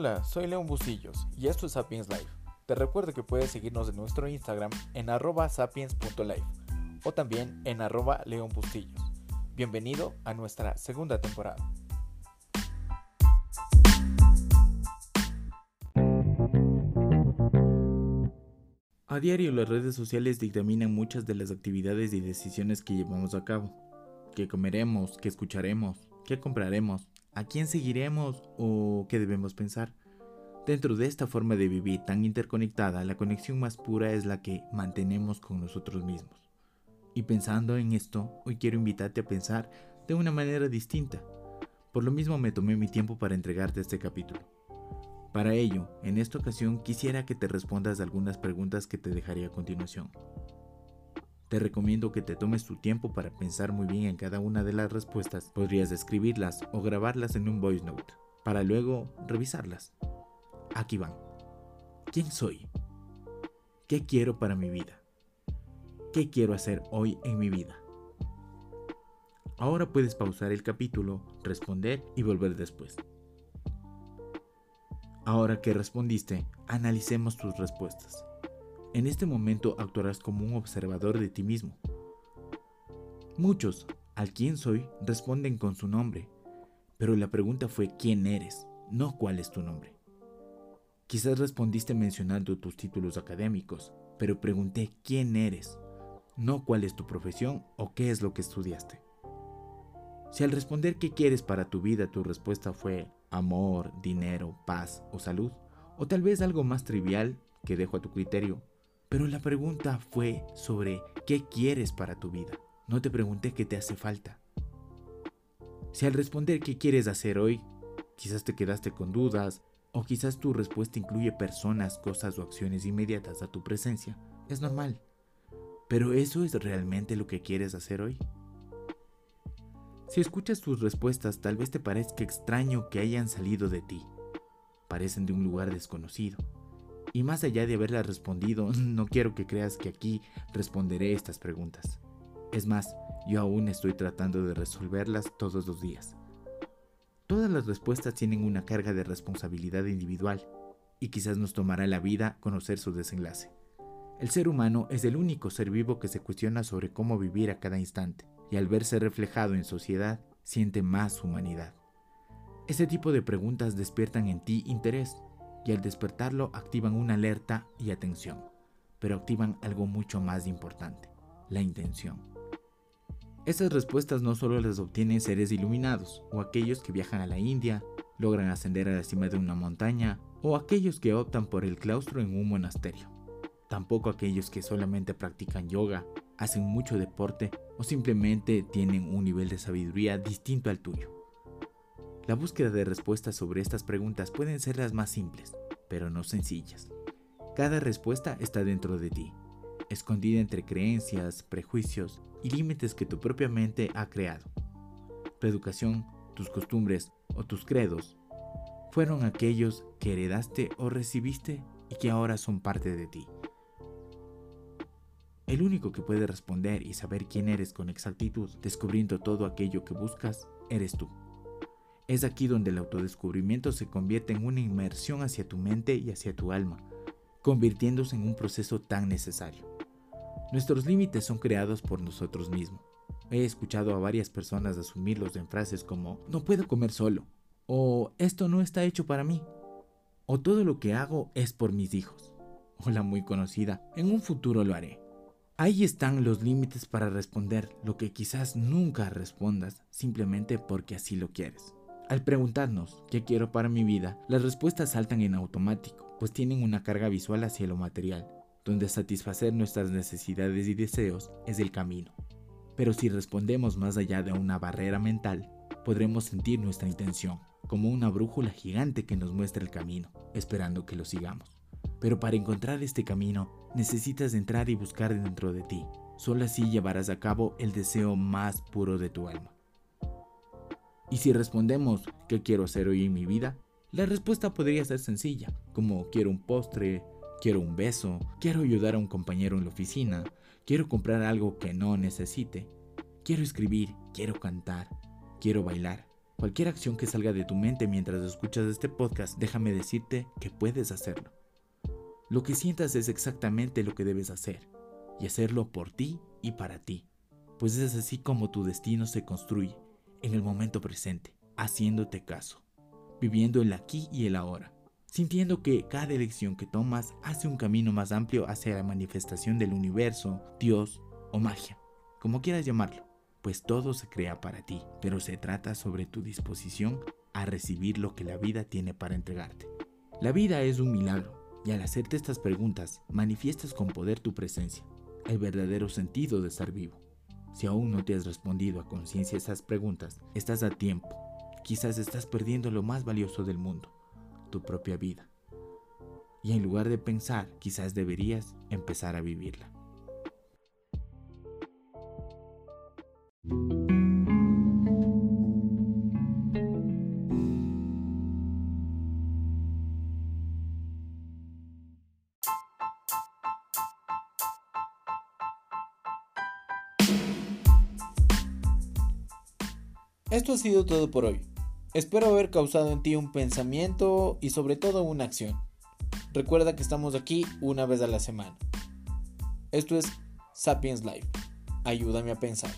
Hola, soy León Bustillos y esto es Sapiens Live. Te recuerdo que puedes seguirnos en nuestro Instagram en arroba sapiens.live o también en arroba León. Bienvenido a nuestra segunda temporada. A diario las redes sociales dictaminan muchas de las actividades y decisiones que llevamos a cabo. ¿Qué comeremos? ¿Qué escucharemos? ¿Qué compraremos? ¿A quién seguiremos? ¿O qué debemos pensar? Dentro de esta forma de vivir tan interconectada, la conexión más pura es la que mantenemos con nosotros mismos. Y pensando en esto, hoy quiero invitarte a pensar de una manera distinta. Por lo mismo me tomé mi tiempo para entregarte este capítulo. Para ello, en esta ocasión quisiera que te respondas algunas preguntas que te dejaré a continuación. Te recomiendo que te tomes tu tiempo para pensar muy bien en cada una de las respuestas. Podrías escribirlas o grabarlas en un voice note, para luego revisarlas. Aquí van. ¿Quién soy? ¿Qué quiero para mi vida? ¿Qué quiero hacer hoy en mi vida? Ahora puedes pausar el capítulo, responder y volver después. Ahora que respondiste, analicemos tus respuestas. En este momento actuarás como un observador de ti mismo. Muchos, al quién soy, responden con su nombre, pero la pregunta fue quién eres, no cuál es tu nombre. Quizás respondiste mencionando tus títulos académicos, pero pregunté quién eres, no cuál es tu profesión o qué es lo que estudiaste. Si al responder qué quieres para tu vida tu respuesta fue amor, dinero, paz o salud, o tal vez algo más trivial que dejo a tu criterio, pero la pregunta fue sobre qué quieres para tu vida. No te pregunté qué te hace falta. Si al responder qué quieres hacer hoy, quizás te quedaste con dudas, o quizás tu respuesta incluye personas, cosas o acciones inmediatas a tu presencia, es normal. Pero ¿eso es realmente lo que quieres hacer hoy? Si escuchas tus respuestas, tal vez te parezca extraño que hayan salido de ti. Parecen de un lugar desconocido. Y más allá de haberlas respondido, no quiero que creas que aquí responderé estas preguntas. Es más, yo aún estoy tratando de resolverlas todos los días. Todas las respuestas tienen una carga de responsabilidad individual, y quizás nos tomará la vida conocer su desenlace. El ser humano es el único ser vivo que se cuestiona sobre cómo vivir a cada instante, y al verse reflejado en sociedad, siente más humanidad. Ese tipo de preguntas despiertan en ti interés, y al despertarlo activan una alerta y atención, pero activan algo mucho más importante, la intención. Esas respuestas no solo las obtienen seres iluminados, o aquellos que viajan a la India, logran ascender a la cima de una montaña, o aquellos que optan por el claustro en un monasterio tampoco aquellos que solamente practican yoga, hacen mucho deporte o simplemente tienen un nivel de sabiduría distinto al tuyo. La búsqueda de respuestas sobre estas preguntas pueden ser las más simples, pero no sencillas. Cada respuesta está dentro de ti, escondida entre creencias, prejuicios y límites que tu propia mente ha creado. Tu educación, tus costumbres o tus credos fueron aquellos que heredaste o recibiste y que ahora son parte de ti. El único que puede responder y saber quién eres con exactitud, descubriendo todo aquello que buscas, eres tú. Es aquí donde el autodescubrimiento se convierte en una inmersión hacia tu mente y hacia tu alma, convirtiéndose en un proceso tan necesario. Nuestros límites son creados por nosotros mismos. He escuchado a varias personas asumirlos en frases como no puedo comer solo, o esto no está hecho para mí, o todo lo que hago es por mis hijos, o la muy conocida, en un futuro lo haré. Ahí están los límites para responder lo que quizás nunca respondas simplemente porque así lo quieres. Al preguntarnos qué quiero para mi vida, las respuestas saltan en automático, pues tienen una carga visual hacia lo material, donde satisfacer nuestras necesidades y deseos es el camino. Pero si respondemos más allá de una barrera mental, podremos sentir nuestra intención, como una brújula gigante que nos muestra el camino, esperando que lo sigamos. Pero para encontrar este camino, necesitas entrar y buscar dentro de ti. Solo así llevarás a cabo el deseo más puro de tu alma. Y si respondemos ¿qué quiero hacer hoy en mi vida? La respuesta podría ser sencilla, como quiero un postre, quiero un beso, quiero ayudar a un compañero en la oficina, quiero comprar algo que no necesite, quiero escribir, quiero cantar, quiero bailar, Cualquier acción que salga de tu mente mientras escuchas este podcast, déjame decirte que puedes hacerlo. Lo que sientas es exactamente lo que debes hacer, y hacerlo por ti y para ti, pues es así como tu destino se construye, en el momento presente, haciéndote caso, viviendo el aquí y el ahora, sintiendo que cada elección que tomas hace un camino más amplio hacia la manifestación del universo, Dios o magia, como quieras llamarlo pues todo se crea para ti, pero se trata sobre tu disposición a recibir lo que la vida tiene para entregarte. La vida es un milagro, y al hacerte estas preguntas, manifiestas con poder tu presencia, el verdadero sentido de estar vivo. Si aún no te has respondido a conciencia esas preguntas, estás a tiempo. Quizás estás perdiendo lo más valioso del mundo, tu propia vida. Y en lugar de pensar, quizás deberías empezar a vivirla. Esto ha sido todo por hoy. Espero haber causado en ti un pensamiento y sobre todo una acción. Recuerda que estamos aquí una vez a la semana. Esto es Sapiens Live. Ayúdame a pensar.